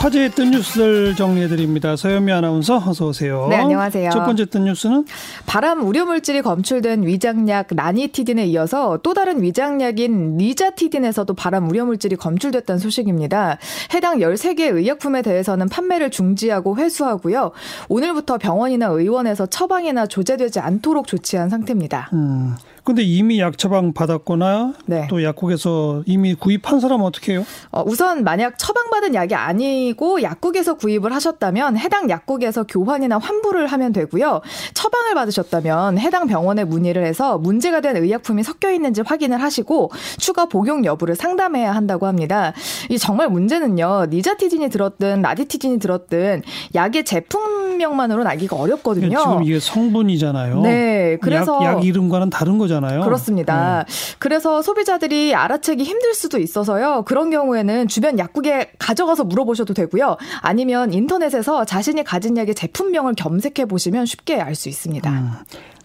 화제의 뜬 뉴스들 정리해드립니다. 서현미 아나운서 어서 오세요. 네, 안녕하세요. 첫 번째 뜬 뉴스는 바람 우려 물질이 검출된 위장약 나니티딘에 이어서 또 다른 위장약인 니자티딘에서도 바람 우려 물질이 검출됐다는 소식입니다. 해당 13개 의약품에 대해서는 판매를 중지하고 회수하고요. 오늘부터 병원이나 의원에서 처방이나 조제되지 않도록 조치한 상태입니다. 음. 근데 이미 약 처방 받았거나 네. 또 약국에서 이미 구입한 사람은 어떻게 해요? 어, 우선 만약 처방받은 약이 아니고 약국에서 구입을 하셨다면 해당 약국에서 교환이나 환불을 하면 되고요. 처방을 받으셨다면 해당 병원에 문의를 해서 문제가 된 의약품이 섞여 있는지 확인을 하시고 추가 복용 여부를 상담해야 한다고 합니다. 이 정말 문제는요. 니자티딘이 들었든 나디티딘이 들었든 약의 제품명만으로는 알기가 어렵거든요. 지금 이게 성분이잖아요. 네. 그래서 약, 약 이름과는 다른 거죠. 거잖아요. 그렇습니다. 네. 그래서 소비자들이 알아채기 힘들 수도 있어서요. 그런 경우에는 주변 약국에 가져가서 물어보셔도 되고요. 아니면 인터넷에서 자신이 가진 약의 제품명을 검색해 보시면 쉽게 알 수 있습니다. 음.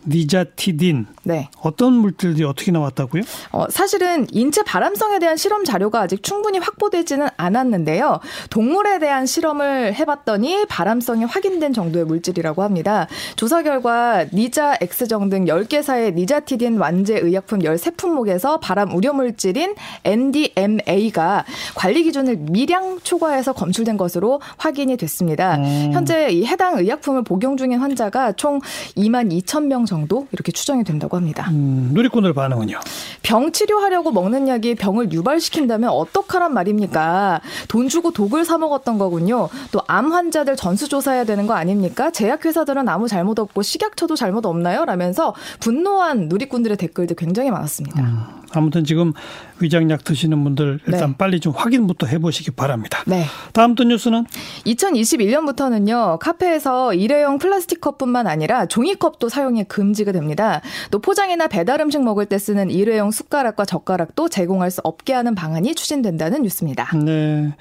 니자티딘. 네. 어떤 물질들이 어떻게 나왔다고요? 어, 사실은 인체 발암성에 대한 실험 자료가 아직 충분히 확보되지는 않았는데요. 동물에 대한 실험을 해봤더니 발암성이 확인된 정도의 물질이라고 합니다. 조사 결과 니자 X정 등 10개사의 니자티딘 완제 의약품 13품목에서 발암 우려 물질인 NDMA가 관리 기준을 미량 초과해서 검출된 것으로 확인이 됐습니다. 음. 현재 이 해당 의약품을 복용 중인 환자가 총 2만 2천 명 정도 정도 이렇게 추정이 된다고 합니다. 음, 누리꾼들 반응은요? 병 치료하려고 먹는 약이 병을 유발시킨다면 어떡하란 말입니까? 돈 주고 독을 사 먹었던 거군요. 또 암 환자들 전수조사해야 되는 거 아닙니까? 제약회사들은 아무 잘못 없고 식약처도 잘못 없나요? 라면서 분노한 누리꾼들의 댓글도 굉장히 많았습니다. 음, 아무튼 지금 위장약 드시는 분들 일단 네. 빨리 좀 확인부터 해보시기 바랍니다. 네. 다음 또 뉴스는 2021년부터는요 카페에서 일회용 플라스틱 컵뿐만 아니라 종이컵도 사용이 금지가 됩니다. 또 포장이나 배달 음식 먹을 때 쓰는 일회용 숟가락과 젓가락도 제공할 수 없게 하는 방안이 추진된다는 뉴스입니다. 네.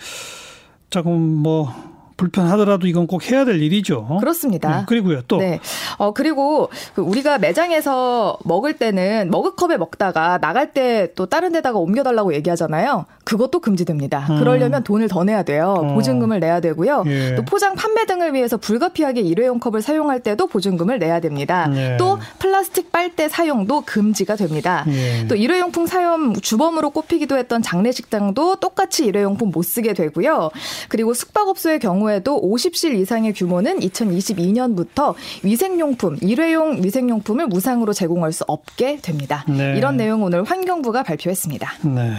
조금 뭐 불편하더라도 이건 꼭 해야 될 일이죠. 그렇습니다. 네, 그리고요 또. 네. 어 그리고 그 우리가 매장에서 먹을 때는 머그컵에 먹다가 나갈 때 또 다른 데다가 옮겨달라고 얘기하잖아요. 그것도 금지됩니다. 음. 그러려면 돈을 더 내야 돼요. 어. 보증금을 내야 되고요. 예. 또 포장 판매 등을 위해서 불가피하게 일회용 컵을 사용할 때도 보증금을 내야 됩니다. 예. 또 플라스틱 빨대 사용도 금지가 됩니다. 예. 또 일회용품 사용 주범으로 꼽히기도 했던 장례식장도 똑같이 일회용품 못 쓰게 되고요. 그리고 숙박업소의 경우 경우에도 50실 이상의 규모는 2022년부터 위생용품, 일회용 위생용품을 무상으로 제공할 수 없게 됩니다. 네. 이런 내용 오늘 환경부가 발표했습니다. 네.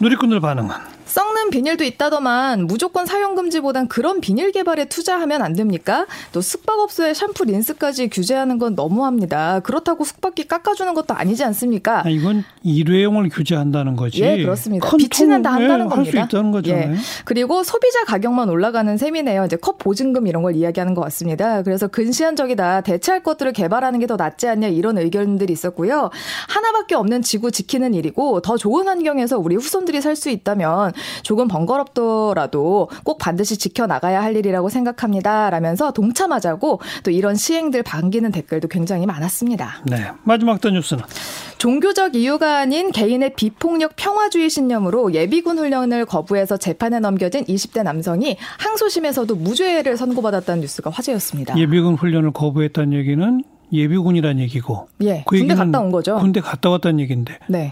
누리꾼들 반응은? 썩는 비닐도 있다더만 무조건 사용 금지보단 그런 비닐 개발에 투자하면 안 됩니까? 또 숙박업소에 샴푸 린스까지 규제하는 건 너무합니다. 그렇다고 숙박비 깎아주는 것도 아니지 않습니까? 아, 이건 일회용을 규제한다는 거지. 예, 그렇습니다. 빛이는 다 한다는 겁니다. 할 수 있다는 거죠. 예. 그리고 소비자 가격만 올라가는 셈 이네요. 이제 컵 보증금 이런 걸 이야기하는 것 같습니다. 그래서 근시안적이다. 대체할 것들을 개발하는 게 더 낫지 않냐 이런 의견들이 있었고요. 하나밖에 없는 지구 지키는 일이고 더 좋은 환경에서 우리 후손들이 살 수 있다면 조금 번거롭더라도 꼭 반드시 지켜나가야 할 일이라고 생각합니다. 라면서 동참하자고 또 이런 시행들 반기는 댓글도 굉장히 많았습니다. 네. 마지막 또 뉴스는 종교적 이유가 아닌 개인의 비폭력 평화주의 신념으로 예비군 훈련을 거부해서 재판에 넘겨진 20대 남성이 항소심 에서도 무죄를 선고받았다는 뉴스가 화제였습니다. 예비군 훈련을 거부했다는 얘기는 예비군이란 얘기고. 예. 그 군대 갔다 온 거죠. 군대 갔다 왔다는 얘기인데. 네.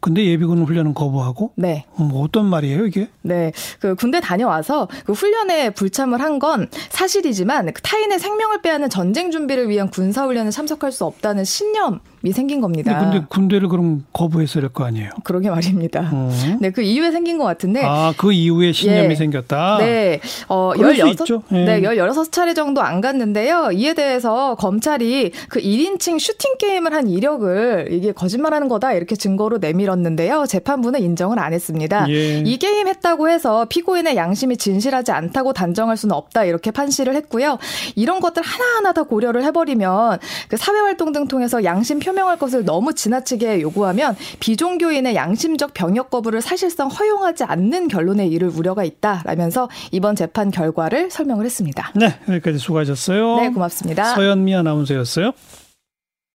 근데 예비군 훈련은 거부하고? 네. 뭐 어떤 말이에요, 이게? 네. 그 군대 다녀와서 그 훈련에 불참을 한 건 사실이지만 그 타인의 생명을 빼앗는 전쟁 준비를 위한 군사 훈련에 참석할 수 없다는 신념 이 생긴 겁니다. 근데 군대를 그럼 거부했어야 될거 아니에요? 그러게 말입니다. 어. 네, 그 이후에 생긴 것 같은데. 아, 그 이후에 신념이 예. 생겼다? 네. 어, 16, 예. 네, 16차례 정도 안 갔는데요. 이에 대해서 검찰이 그 1인칭 슈팅 게임을 한 이력을 이게 거짓말하는 거다 이렇게 증거로 내밀었는데요. 재판부는 인정을 안 했습니다. 예. 이 게임 했다고 해서 피고인의 양심이 진실하지 않다고 단정할 수는 없다 이렇게 판시를 했고요. 이런 것들 하나하나 다 고려를 해버리면 그 사회활동 등 통해서 양심 표 표명할 것을 너무 지나치게 요구하면 비종교인의 양심적 병역 거부를 사실상 허용하지 않는 결론에 이를 우려가 있다라면서 이번 재판 결과를 설명을 했습니다. 네, 여기까지 수고하셨어요. 네, 고맙습니다. 서현미 아나운서였어요.